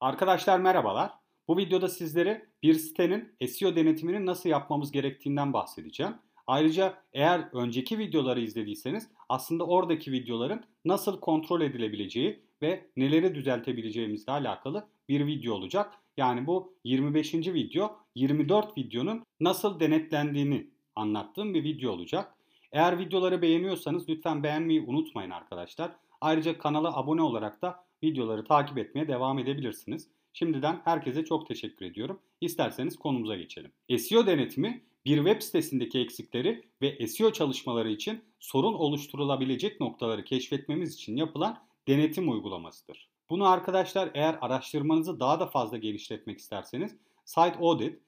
Arkadaşlar merhabalar. Bu videoda sizlere bir sitenin SEO denetimini nasıl yapmamız gerektiğinden bahsedeceğim. Ayrıca eğer önceki videoları izlediyseniz aslında oradaki videoların nasıl kontrol edilebileceği ve neleri düzeltebileceğimizle alakalı bir video olacak. Yani bu 25. video 24 videonun nasıl denetlendiğini anlattığım bir video olacak. Eğer videoları beğeniyorsanız lütfen beğenmeyi unutmayın arkadaşlar. Ayrıca kanala abone olarak da videoları takip etmeye devam edebilirsiniz. Şimdiden herkese çok teşekkür ediyorum. İsterseniz konumuza geçelim. SEO denetimi bir web sitesindeki eksikleri ve SEO çalışmaları için sorun oluşturulabilecek noktaları keşfetmemiz için yapılan denetim uygulamasıdır. Bunu arkadaşlar eğer araştırmanızı daha da fazla genişletmek isterseniz Site Audit,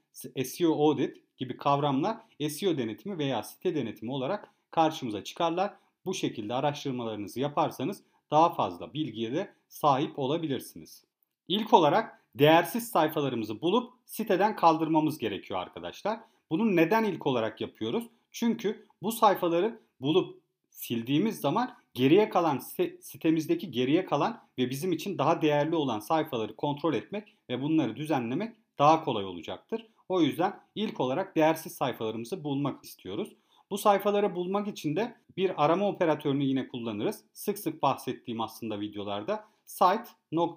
SEO Audit gibi kavramlar SEO denetimi veya site denetimi olarak karşımıza çıkarlar. Bu şekilde araştırmalarınızı yaparsanız daha fazla bilgiye de sahip olabilirsiniz. İlk olarak değersiz sayfalarımızı bulup siteden kaldırmamız gerekiyor arkadaşlar. Bunu neden ilk olarak yapıyoruz? Çünkü bu sayfaları bulup sildiğimiz zaman geriye kalan sitemizdeki geriye kalan ve bizim için daha değerli olan sayfaları kontrol etmek ve bunları düzenlemek daha kolay olacaktır. O yüzden ilk olarak değersiz sayfalarımızı bulmak istiyoruz. Bu sayfaları bulmak için de bir arama operatörünü yine kullanırız. Sık sık bahsettiğim aslında videolarda site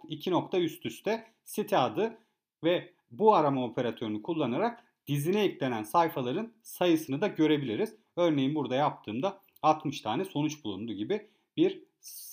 iki nokta üst üste site adı ve bu arama operatörünü kullanarak dizine eklenen sayfaların sayısını da görebiliriz. Örneğin burada yaptığımda 60 tane sonuç bulundu gibi bir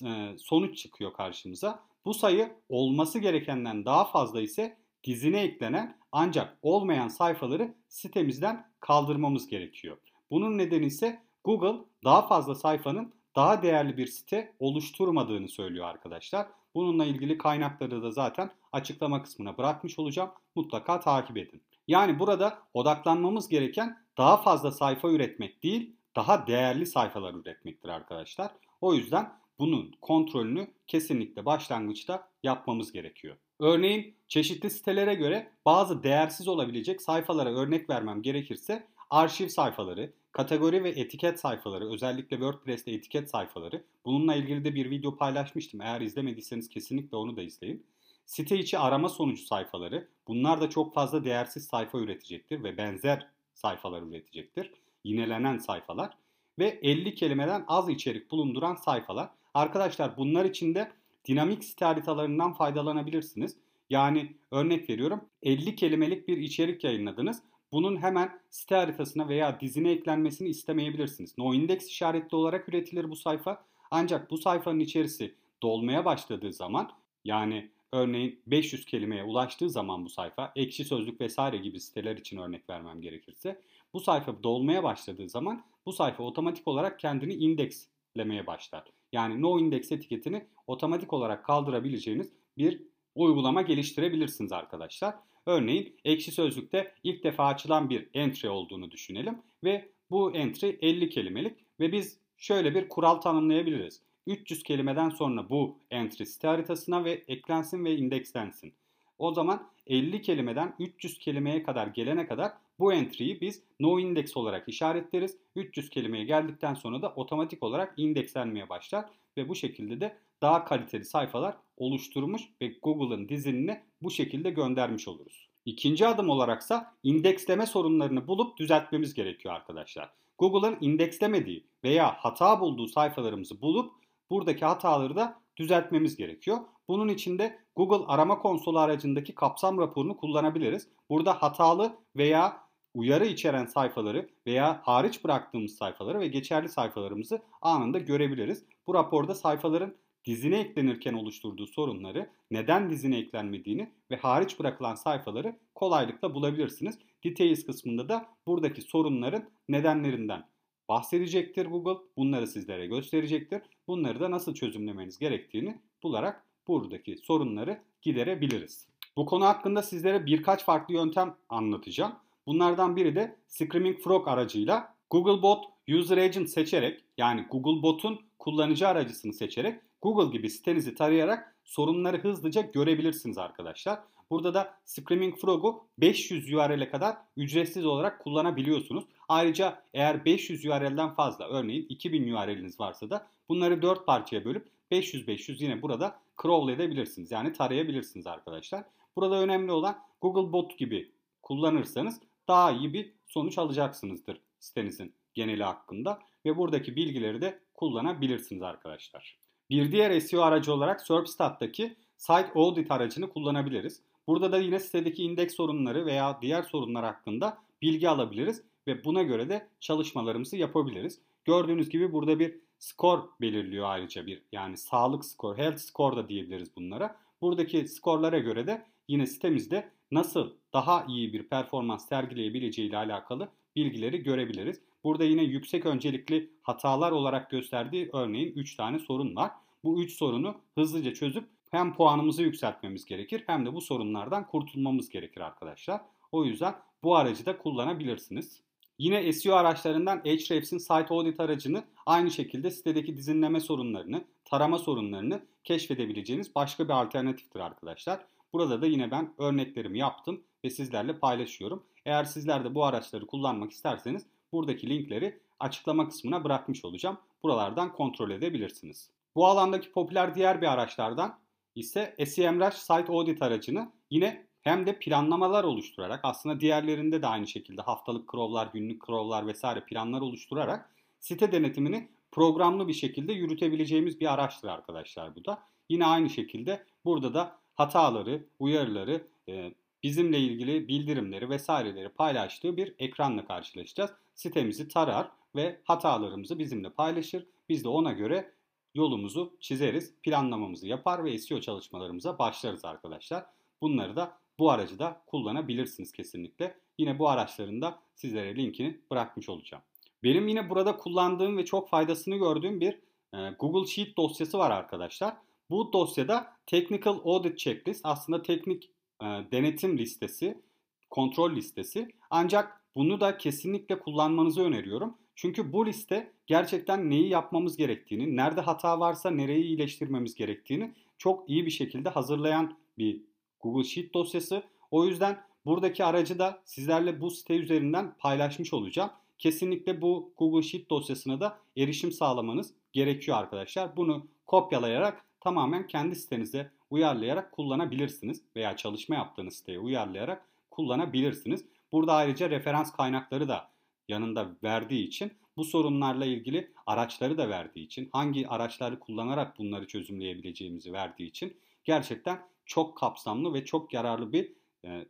e, sonuç çıkıyor karşımıza. Bu sayı olması gerekenden daha fazla ise dizine eklenen ancak olmayan sayfaları sitemizden kaldırmamız gerekiyor. Bunun nedeni ise Google daha fazla sayfanın daha değerli bir site oluşturmadığını söylüyor arkadaşlar. Bununla ilgili kaynakları da zaten açıklama kısmına bırakmış olacağım. Mutlaka takip edin. Yani burada odaklanmamız gereken daha fazla sayfa üretmek değil, daha değerli sayfalar üretmektir arkadaşlar. O yüzden bunun kontrolünü kesinlikle başlangıçta yapmamız gerekiyor. Örneğin çeşitli sitelere göre bazı değersiz olabilecek sayfalara örnek vermem gerekirse arşiv sayfaları, kategori ve etiket sayfaları, özellikle WordPress'te etiket sayfaları. Bununla ilgili de bir video paylaşmıştım. Eğer izlemediyseniz kesinlikle onu da izleyin. Site içi arama sonucu sayfaları. Bunlar da çok fazla değersiz sayfa üretecektir ve benzer sayfalar üretecektir. Yinelenen sayfalar ve 50 kelimeden az içerik bulunduran sayfalar. Arkadaşlar bunlar için de dinamik site haritalarından faydalanabilirsiniz. Yani örnek veriyorum 50 kelimelik bir içerik yayınladınız. Bunun hemen site haritasına veya dizine eklenmesini istemeyebilirsiniz. No index işaretli olarak üretilir bu sayfa. Ancak bu sayfanın içerisi dolmaya başladığı zaman yani örneğin 500 kelimeye ulaştığı zaman bu sayfa ekşi sözlük vesaire gibi siteler için örnek vermem gerekirse bu sayfa dolmaya başladığı zaman bu sayfa otomatik olarak kendini indekslemeye başlar. Yani no index etiketini otomatik olarak kaldırabileceğiniz bir uygulama geliştirebilirsiniz arkadaşlar. Örneğin ekşi sözlükte ilk defa açılan bir entry olduğunu düşünelim ve bu entry 50 kelimelik ve biz şöyle bir kural tanımlayabiliriz. 300 kelimeden sonra bu entry site haritasına ve eklensin ve indekslensin. O zaman 50 kelimeden 300 kelimeye kadar gelene kadar bu entry'yi biz no index olarak işaretleriz. 300 kelimeye geldikten sonra da otomatik olarak indekslenmeye başlar ve bu şekilde de daha kaliteli sayfalar oluşturmuş ve Google'ın diziline bu şekilde göndermiş oluruz. İkinci adım olaraksa indeksleme sorunlarını bulup düzeltmemiz gerekiyor arkadaşlar. Google'ın indekslemediği veya hata bulduğu sayfalarımızı bulup buradaki hataları da düzeltmemiz gerekiyor. Bunun için de Google arama konsolu aracındaki kapsam raporunu kullanabiliriz. Burada hatalı veya uyarı içeren sayfaları veya hariç bıraktığımız sayfaları ve geçerli sayfalarımızı anında görebiliriz. Bu raporda sayfaların dizine eklenirken oluşturduğu sorunları, neden dizine eklenmediğini ve hariç bırakılan sayfaları kolaylıkla bulabilirsiniz. Details kısmında da buradaki sorunların nedenlerinden bahsedecektir Google. Bunları sizlere gösterecektir. Bunları da nasıl çözümlemeniz gerektiğini bularak buradaki sorunları giderebiliriz. Bu konu hakkında sizlere birkaç farklı yöntem anlatacağım. Bunlardan biri de Screaming Frog aracıyla Google Bot User Agent seçerek yani Google Bot'un kullanıcı aracısını seçerek Google gibi sitenizi tarayarak sorunları hızlıca görebilirsiniz arkadaşlar. Burada da Screaming Frog'u 500 URL'e kadar ücretsiz olarak kullanabiliyorsunuz. Ayrıca eğer 500 URL'den fazla örneğin 2000 URL'iniz varsa da bunları 4 parçaya bölüp 500-500 yine burada crawl edebilirsiniz. Yani tarayabilirsiniz arkadaşlar. Burada önemli olan Google Bot gibi kullanırsanız daha iyi bir sonuç alacaksınızdır sitenizin geneli hakkında. Ve buradaki bilgileri de kullanabilirsiniz arkadaşlar. Bir diğer SEO aracı olarak SERPStat'taki Site Audit aracını kullanabiliriz. Burada da yine sitedeki indeks sorunları veya diğer sorunlar hakkında bilgi alabiliriz ve buna göre de çalışmalarımızı yapabiliriz. Gördüğünüz gibi burada bir skor belirliyor ayrıca bir yani sağlık skor, health score da diyebiliriz bunlara. Buradaki skorlara göre de yine sitemizde nasıl daha iyi bir performans sergileyebileceği ile alakalı bilgileri görebiliriz. Burada yine yüksek öncelikli hatalar olarak gösterdiği örneğin 3 tane sorun var. Bu 3 sorunu hızlıca çözüp hem puanımızı yükseltmemiz gerekir hem de bu sorunlardan kurtulmamız gerekir arkadaşlar. O yüzden bu aracı da kullanabilirsiniz. Yine SEO araçlarından Ahrefs'in Site Audit aracını aynı şekilde sitedeki dizinleme sorunlarını, tarama sorunlarını keşfedebileceğiniz başka bir alternatiftir arkadaşlar. Burada da yine ben örneklerimi yaptım ve sizlerle paylaşıyorum. Eğer sizler de bu araçları kullanmak isterseniz buradaki linkleri açıklama kısmına bırakmış olacağım. Buralardan kontrol edebilirsiniz. Bu alandaki popüler diğer bir araçlardan ise SEMrush Site Audit aracını yine hem de planlamalar oluşturarak aslında diğerlerinde de aynı şekilde haftalık crawl'lar, günlük crawl'lar vesaire planlar oluşturarak site denetimini programlı bir şekilde yürütebileceğimiz bir araçtır arkadaşlar bu da. Yine aynı şekilde burada da hataları, uyarıları, e, bizimle ilgili bildirimleri vesaireleri paylaştığı bir ekranla karşılaşacağız. Sitemizi tarar ve hatalarımızı bizimle paylaşır. Biz de ona göre yolumuzu çizeriz, planlamamızı yapar ve SEO çalışmalarımıza başlarız arkadaşlar. Bunları da bu aracı da kullanabilirsiniz kesinlikle. Yine bu araçların da sizlere linkini bırakmış olacağım. Benim yine burada kullandığım ve çok faydasını gördüğüm bir e, Google Sheet dosyası var arkadaşlar. Bu dosyada Technical Audit Checklist aslında teknik e, denetim listesi, kontrol listesi. Ancak bunu da kesinlikle kullanmanızı öneriyorum. Çünkü bu liste gerçekten neyi yapmamız gerektiğini, nerede hata varsa nereyi iyileştirmemiz gerektiğini çok iyi bir şekilde hazırlayan bir Google Sheet dosyası. O yüzden buradaki aracı da sizlerle bu site üzerinden paylaşmış olacağım. Kesinlikle bu Google Sheet dosyasına da erişim sağlamanız gerekiyor arkadaşlar. Bunu kopyalayarak tamamen kendi sitenize uyarlayarak kullanabilirsiniz veya çalışma yaptığınız siteye uyarlayarak kullanabilirsiniz. Burada ayrıca referans kaynakları da yanında verdiği için bu sorunlarla ilgili araçları da verdiği için hangi araçları kullanarak bunları çözümleyebileceğimizi verdiği için gerçekten çok kapsamlı ve çok yararlı bir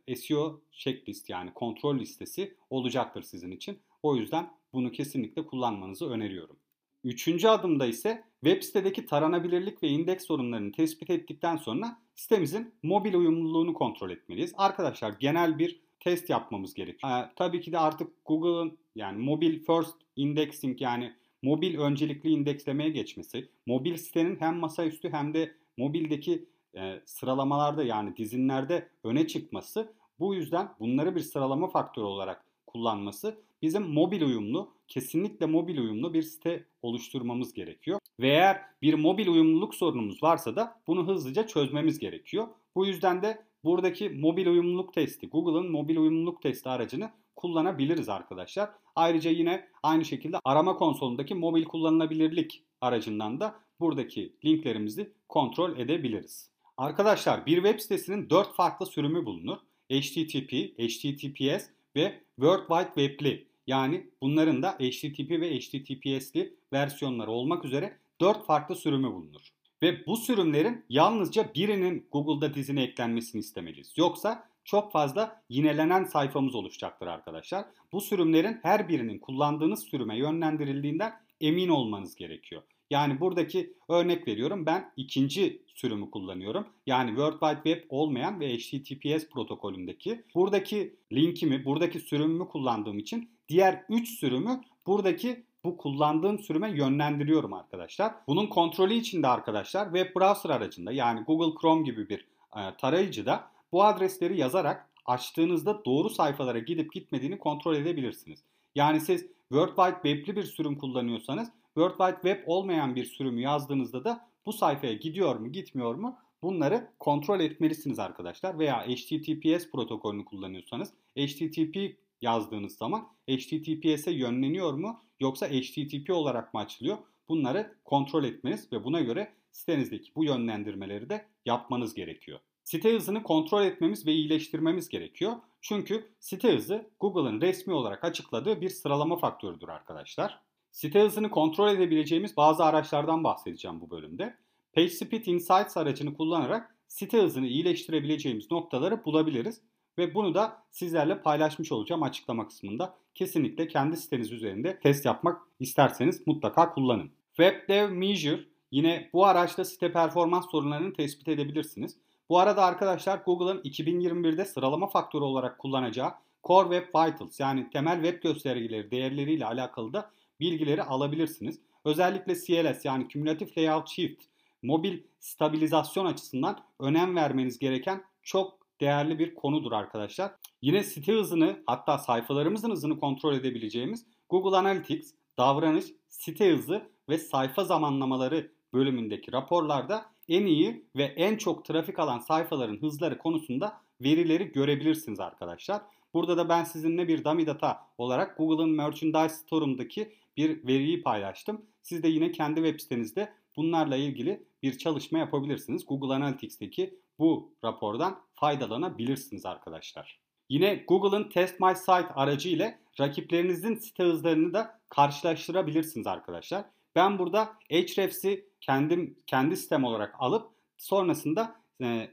e, SEO checklist yani kontrol listesi olacaktır sizin için. O yüzden bunu kesinlikle kullanmanızı öneriyorum. Üçüncü adımda ise web sitedeki taranabilirlik ve indeks sorunlarını tespit ettikten sonra sitemizin mobil uyumluluğunu kontrol etmeliyiz. Arkadaşlar genel bir test yapmamız gerekiyor. Ee, tabii ki de artık Google'ın yani mobil first indexing yani mobil öncelikli indekslemeye geçmesi, mobil sitenin hem masaüstü hem de mobildeki e, sıralamalarda yani dizinlerde öne çıkması bu yüzden bunları bir sıralama faktörü olarak kullanması bizim mobil uyumlu, kesinlikle mobil uyumlu bir site oluşturmamız gerekiyor. Ve eğer bir mobil uyumluluk sorunumuz varsa da bunu hızlıca çözmemiz gerekiyor. Bu yüzden de buradaki mobil uyumluluk testi, Google'ın mobil uyumluluk testi aracını kullanabiliriz arkadaşlar. Ayrıca yine aynı şekilde arama konsolundaki mobil kullanılabilirlik aracından da buradaki linklerimizi kontrol edebiliriz. Arkadaşlar bir web sitesinin 4 farklı sürümü bulunur. HTTP, HTTPS ve World Wide Web'li. Yani bunların da HTTP ve HTTPS'li versiyonları olmak üzere 4 farklı sürümü bulunur. Ve bu sürümlerin yalnızca birinin Google'da dizine eklenmesini istemeliyiz. Yoksa çok fazla yinelenen sayfamız oluşacaktır arkadaşlar. Bu sürümlerin her birinin kullandığınız sürüme yönlendirildiğinden emin olmanız gerekiyor. Yani buradaki örnek veriyorum ben ikinci sürümü kullanıyorum. Yani World Wide Web olmayan ve HTTPS protokolündeki buradaki linkimi, buradaki sürümümü kullandığım için diğer 3 sürümü buradaki bu kullandığım sürüme yönlendiriyorum arkadaşlar. Bunun kontrolü için de arkadaşlar web browser aracında yani Google Chrome gibi bir e, tarayıcıda bu adresleri yazarak açtığınızda doğru sayfalara gidip gitmediğini kontrol edebilirsiniz. Yani siz World Wide Web'li bir sürüm kullanıyorsanız World Wide Web olmayan bir sürümü yazdığınızda da bu sayfaya gidiyor mu gitmiyor mu bunları kontrol etmelisiniz arkadaşlar. Veya HTTPS protokolünü kullanıyorsanız HTTP yazdığınız zaman HTTPS'e yönleniyor mu yoksa HTTP olarak mı açılıyor? Bunları kontrol etmeniz ve buna göre sitenizdeki bu yönlendirmeleri de yapmanız gerekiyor. Site hızını kontrol etmemiz ve iyileştirmemiz gerekiyor. Çünkü site hızı Google'ın resmi olarak açıkladığı bir sıralama faktörüdür arkadaşlar. Site hızını kontrol edebileceğimiz bazı araçlardan bahsedeceğim bu bölümde. PageSpeed Insights aracını kullanarak site hızını iyileştirebileceğimiz noktaları bulabiliriz. Ve bunu da sizlerle paylaşmış olacağım açıklama kısmında. Kesinlikle kendi siteniz üzerinde test yapmak isterseniz mutlaka kullanın. WebDev Measure yine bu araçta site performans sorunlarını tespit edebilirsiniz. Bu arada arkadaşlar Google'ın 2021'de sıralama faktörü olarak kullanacağı Core Web Vitals yani temel web göstergeleri değerleriyle alakalı da bilgileri alabilirsiniz. Özellikle CLS yani Cumulative Layout Shift mobil stabilizasyon açısından önem vermeniz gereken çok değerli bir konudur arkadaşlar. Yine site hızını hatta sayfalarımızın hızını kontrol edebileceğimiz Google Analytics, davranış, site hızı ve sayfa zamanlamaları bölümündeki raporlarda en iyi ve en çok trafik alan sayfaların hızları konusunda verileri görebilirsiniz arkadaşlar. Burada da ben sizinle bir dummy data olarak Google'ın Merchandise Store'umdaki bir veriyi paylaştım. Siz de yine kendi web sitenizde bunlarla ilgili bir çalışma yapabilirsiniz. Google Analytics'teki bu rapordan faydalanabilirsiniz arkadaşlar. Yine Google'ın Test My Site aracı ile rakiplerinizin site hızlarını da karşılaştırabilirsiniz arkadaşlar. Ben burada Ahrefs'i kendim kendi sistem olarak alıp sonrasında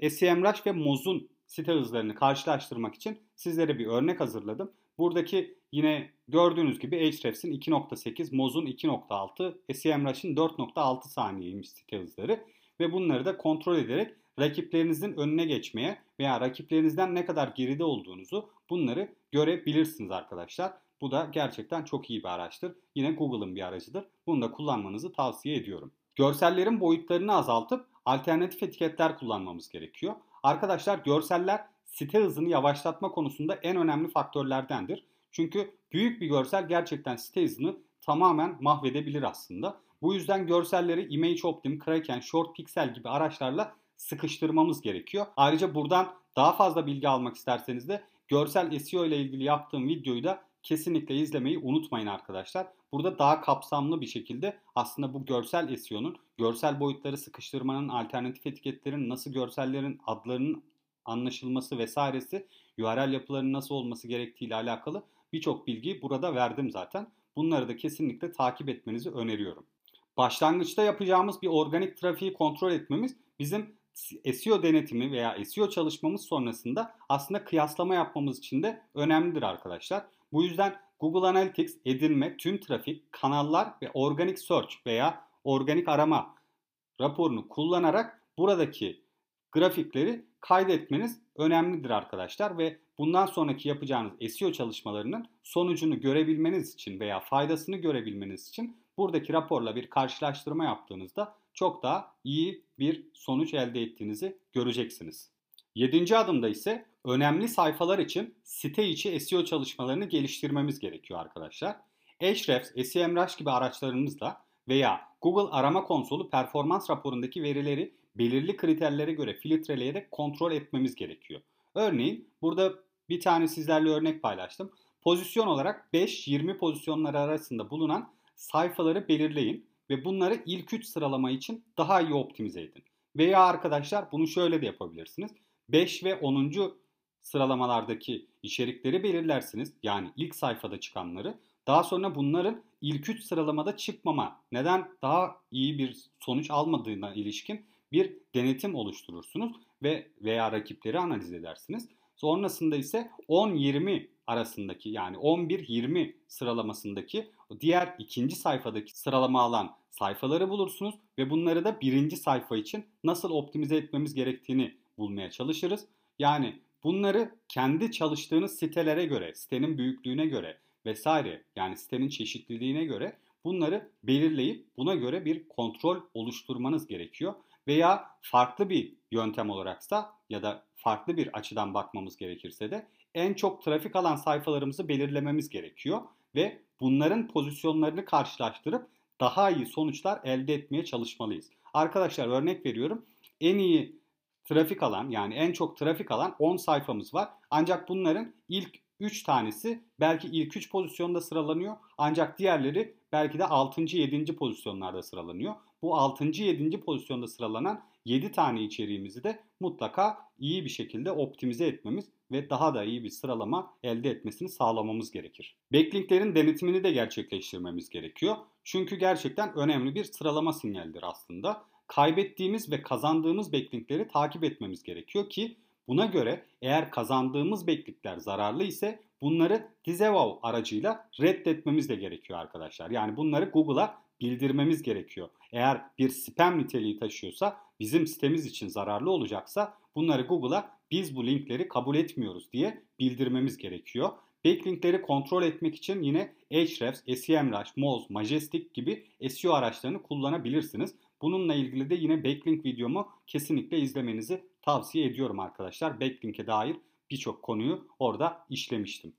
e, SEMrush ve Moz'un site hızlarını karşılaştırmak için sizlere bir örnek hazırladım. Buradaki yine gördüğünüz gibi Ahrefs'in 2.8, Moz'un 2.6, SEMrush'ın 4.6 saniyeymiş site hızları ve bunları da kontrol ederek rakiplerinizin önüne geçmeye veya rakiplerinizden ne kadar geride olduğunuzu bunları görebilirsiniz arkadaşlar. Bu da gerçekten çok iyi bir araçtır. Yine Google'ın bir aracıdır. Bunu da kullanmanızı tavsiye ediyorum. Görsellerin boyutlarını azaltıp alternatif etiketler kullanmamız gerekiyor. Arkadaşlar görseller site hızını yavaşlatma konusunda en önemli faktörlerdendir. Çünkü büyük bir görsel gerçekten site hızını tamamen mahvedebilir aslında. Bu yüzden görselleri Image Optim, Kraken, Short Pixel gibi araçlarla sıkıştırmamız gerekiyor. Ayrıca buradan daha fazla bilgi almak isterseniz de görsel SEO ile ilgili yaptığım videoyu da kesinlikle izlemeyi unutmayın arkadaşlar. Burada daha kapsamlı bir şekilde aslında bu görsel SEO'nun görsel boyutları sıkıştırmanın, alternatif etiketlerin, nasıl görsellerin adlarının anlaşılması vesairesi, URL yapılarının nasıl olması gerektiği ile alakalı birçok bilgiyi burada verdim zaten. Bunları da kesinlikle takip etmenizi öneriyorum. Başlangıçta yapacağımız bir organik trafiği kontrol etmemiz bizim SEO denetimi veya SEO çalışmamız sonrasında aslında kıyaslama yapmamız için de önemlidir arkadaşlar. Bu yüzden Google Analytics edinme, tüm trafik, kanallar ve organic search veya organik arama raporunu kullanarak buradaki grafikleri kaydetmeniz önemlidir arkadaşlar ve bundan sonraki yapacağınız SEO çalışmalarının sonucunu görebilmeniz için veya faydasını görebilmeniz için buradaki raporla bir karşılaştırma yaptığınızda çok daha iyi bir sonuç elde ettiğinizi göreceksiniz. Yedinci adımda ise önemli sayfalar için site içi SEO çalışmalarını geliştirmemiz gerekiyor arkadaşlar. Ahrefs, SEMrush gibi araçlarımızla veya Google arama konsolu performans raporundaki verileri belirli kriterlere göre filtreleyerek kontrol etmemiz gerekiyor. Örneğin burada bir tane sizlerle örnek paylaştım. Pozisyon olarak 5-20 pozisyonları arasında bulunan sayfaları belirleyin ve bunları ilk 3 sıralama için daha iyi optimize edin. Veya arkadaşlar bunu şöyle de yapabilirsiniz. 5 ve 10. sıralamalardaki içerikleri belirlersiniz. Yani ilk sayfada çıkanları. Daha sonra bunların ilk 3 sıralamada çıkmama, neden daha iyi bir sonuç almadığına ilişkin bir denetim oluşturursunuz ve veya rakipleri analiz edersiniz. Sonrasında ise 10-20 arasındaki yani 11-20 sıralamasındaki diğer ikinci sayfadaki sıralama alan sayfaları bulursunuz ve bunları da birinci sayfa için nasıl optimize etmemiz gerektiğini bulmaya çalışırız. Yani bunları kendi çalıştığınız sitelere göre, sitenin büyüklüğüne göre vesaire yani sitenin çeşitliliğine göre bunları belirleyip buna göre bir kontrol oluşturmanız gerekiyor. Veya farklı bir yöntem olaraksa ya da farklı bir açıdan bakmamız gerekirse de en çok trafik alan sayfalarımızı belirlememiz gerekiyor ve bunların pozisyonlarını karşılaştırıp daha iyi sonuçlar elde etmeye çalışmalıyız. Arkadaşlar örnek veriyorum. En iyi trafik alan yani en çok trafik alan 10 sayfamız var. Ancak bunların ilk 3 tanesi belki ilk 3 pozisyonda sıralanıyor. Ancak diğerleri belki de 6. 7. pozisyonlarda sıralanıyor. Bu 6. 7. pozisyonda sıralanan 7 tane içeriğimizi de mutlaka iyi bir şekilde optimize etmemiz ve daha da iyi bir sıralama elde etmesini sağlamamız gerekir. Backlinklerin denetimini de gerçekleştirmemiz gerekiyor. Çünkü gerçekten önemli bir sıralama sinyalidir aslında. Kaybettiğimiz ve kazandığımız backlinkleri takip etmemiz gerekiyor ki buna göre eğer kazandığımız backlinkler zararlı ise bunları disavow aracıyla reddetmemiz de gerekiyor arkadaşlar. Yani bunları Google'a bildirmemiz gerekiyor. Eğer bir spam niteliği taşıyorsa, bizim sitemiz için zararlı olacaksa bunları Google'a biz bu linkleri kabul etmiyoruz diye bildirmemiz gerekiyor. Backlinkleri kontrol etmek için yine Ahrefs, SEMrush, Moz, Majestic gibi SEO araçlarını kullanabilirsiniz. Bununla ilgili de yine backlink videomu kesinlikle izlemenizi tavsiye ediyorum arkadaşlar. Backlink'e dair birçok konuyu orada işlemiştim.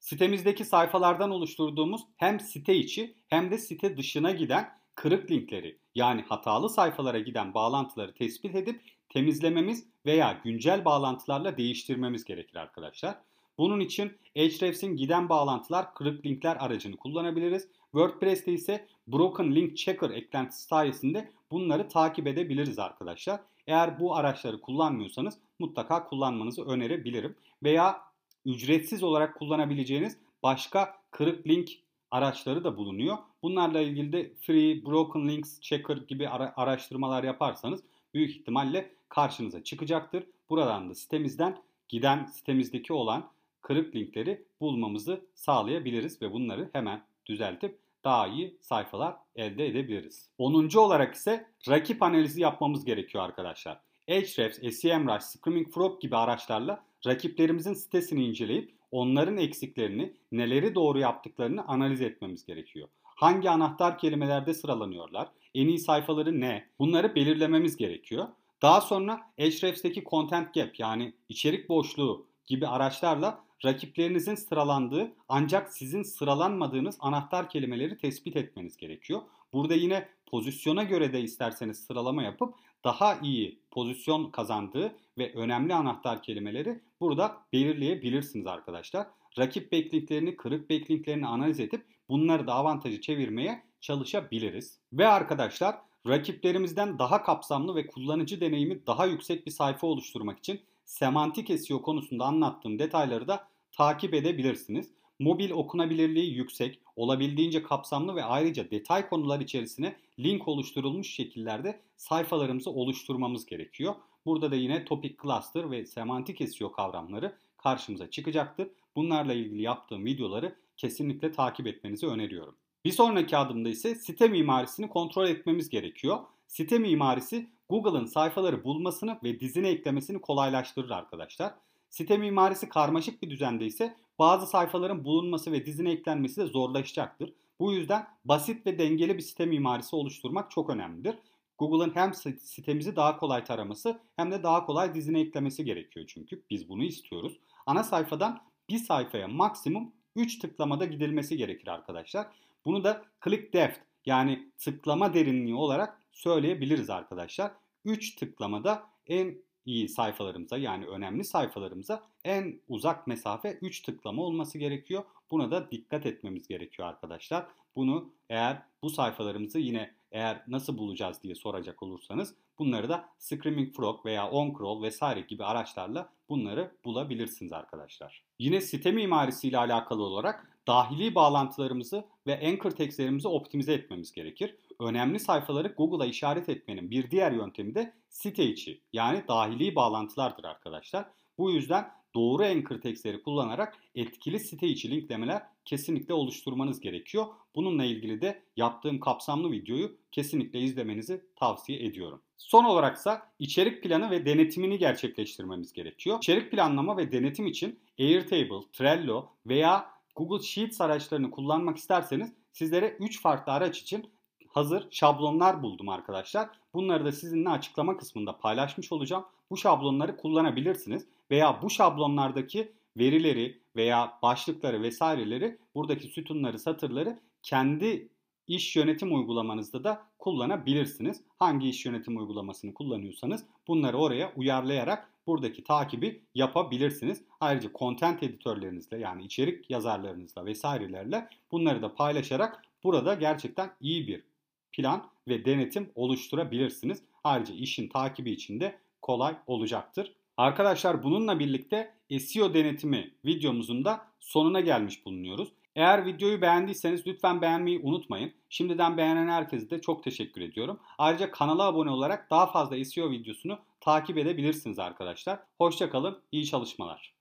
Sitemizdeki sayfalardan oluşturduğumuz hem site içi hem de site dışına giden kırık linkleri yani hatalı sayfalara giden bağlantıları tespit edip temizlememiz veya güncel bağlantılarla değiştirmemiz gerekir arkadaşlar. Bunun için Ahrefs'in giden bağlantılar kırık linkler aracını kullanabiliriz. WordPress'te ise Broken Link Checker eklentisi sayesinde bunları takip edebiliriz arkadaşlar. Eğer bu araçları kullanmıyorsanız mutlaka kullanmanızı önerebilirim. Veya ücretsiz olarak kullanabileceğiniz başka kırık link araçları da bulunuyor. Bunlarla ilgili de Free, Broken Links Checker gibi ara- araştırmalar yaparsanız büyük ihtimalle karşınıza çıkacaktır. Buradan da sitemizden giden sitemizdeki olan kırık linkleri bulmamızı sağlayabiliriz ve bunları hemen düzeltip daha iyi sayfalar elde edebiliriz. 10. olarak ise rakip analizi yapmamız gerekiyor arkadaşlar. Ahrefs, SEMrush, Screaming Frog gibi araçlarla rakiplerimizin sitesini inceleyip onların eksiklerini, neleri doğru yaptıklarını analiz etmemiz gerekiyor. Hangi anahtar kelimelerde sıralanıyorlar? En iyi sayfaları ne? Bunları belirlememiz gerekiyor. Daha sonra Ahrefs'teki Content Gap yani içerik boşluğu gibi araçlarla rakiplerinizin sıralandığı ancak sizin sıralanmadığınız anahtar kelimeleri tespit etmeniz gerekiyor. Burada yine pozisyona göre de isterseniz sıralama yapıp daha iyi pozisyon kazandığı ve önemli anahtar kelimeleri burada belirleyebilirsiniz arkadaşlar. Rakip backlinklerini, kırık backlinklerini analiz edip bunları da avantajı çevirmeye çalışabiliriz. Ve arkadaşlar rakiplerimizden daha kapsamlı ve kullanıcı deneyimi daha yüksek bir sayfa oluşturmak için semantik SEO konusunda anlattığım detayları da takip edebilirsiniz. Mobil okunabilirliği yüksek, olabildiğince kapsamlı ve ayrıca detay konular içerisine link oluşturulmuş şekillerde sayfalarımızı oluşturmamız gerekiyor. Burada da yine topic cluster ve semantik SEO kavramları karşımıza çıkacaktır. Bunlarla ilgili yaptığım videoları kesinlikle takip etmenizi öneriyorum. Bir sonraki adımda ise site mimarisini kontrol etmemiz gerekiyor. Site mimarisi Google'ın sayfaları bulmasını ve dizine eklemesini kolaylaştırır arkadaşlar. Site mimarisi karmaşık bir düzende ise bazı sayfaların bulunması ve dizine eklenmesi de zorlaşacaktır. Bu yüzden basit ve dengeli bir site mimarisi oluşturmak çok önemlidir. Google'ın hem sitemizi daha kolay taraması hem de daha kolay dizine eklemesi gerekiyor çünkü biz bunu istiyoruz. Ana sayfadan bir sayfaya maksimum 3 tıklamada gidilmesi gerekir arkadaşlar. Bunu da click depth yani tıklama derinliği olarak söyleyebiliriz arkadaşlar. 3 tıklamada en iyi sayfalarımıza yani önemli sayfalarımıza en uzak mesafe 3 tıklama olması gerekiyor. Buna da dikkat etmemiz gerekiyor arkadaşlar. Bunu eğer bu sayfalarımızı yine eğer nasıl bulacağız diye soracak olursanız bunları da Screaming Frog veya OnCrawl vesaire gibi araçlarla bunları bulabilirsiniz arkadaşlar. Yine site mimarisi ile alakalı olarak dahili bağlantılarımızı ve anchor textlerimizi optimize etmemiz gerekir. Önemli sayfaları Google'a işaret etmenin bir diğer yöntemi de site içi yani dahili bağlantılardır arkadaşlar. Bu yüzden doğru anchor textleri kullanarak etkili site içi linklemeler kesinlikle oluşturmanız gerekiyor. Bununla ilgili de yaptığım kapsamlı videoyu kesinlikle izlemenizi tavsiye ediyorum. Son olaraksa içerik planı ve denetimini gerçekleştirmemiz gerekiyor. İçerik planlama ve denetim için Airtable, Trello veya Google Sheets araçlarını kullanmak isterseniz sizlere 3 farklı araç için hazır şablonlar buldum arkadaşlar. Bunları da sizinle açıklama kısmında paylaşmış olacağım. Bu şablonları kullanabilirsiniz veya bu şablonlardaki verileri veya başlıkları vesaireleri buradaki sütunları, satırları kendi iş yönetim uygulamanızda da kullanabilirsiniz. Hangi iş yönetim uygulamasını kullanıyorsanız bunları oraya uyarlayarak buradaki takibi yapabilirsiniz. Ayrıca content editörlerinizle yani içerik yazarlarınızla vesairelerle bunları da paylaşarak burada gerçekten iyi bir plan ve denetim oluşturabilirsiniz. Ayrıca işin takibi için de kolay olacaktır. Arkadaşlar bununla birlikte SEO denetimi videomuzun da sonuna gelmiş bulunuyoruz. Eğer videoyu beğendiyseniz lütfen beğenmeyi unutmayın. Şimdiden beğenen herkese de çok teşekkür ediyorum. Ayrıca kanala abone olarak daha fazla SEO videosunu takip edebilirsiniz arkadaşlar. Hoşçakalın, iyi çalışmalar.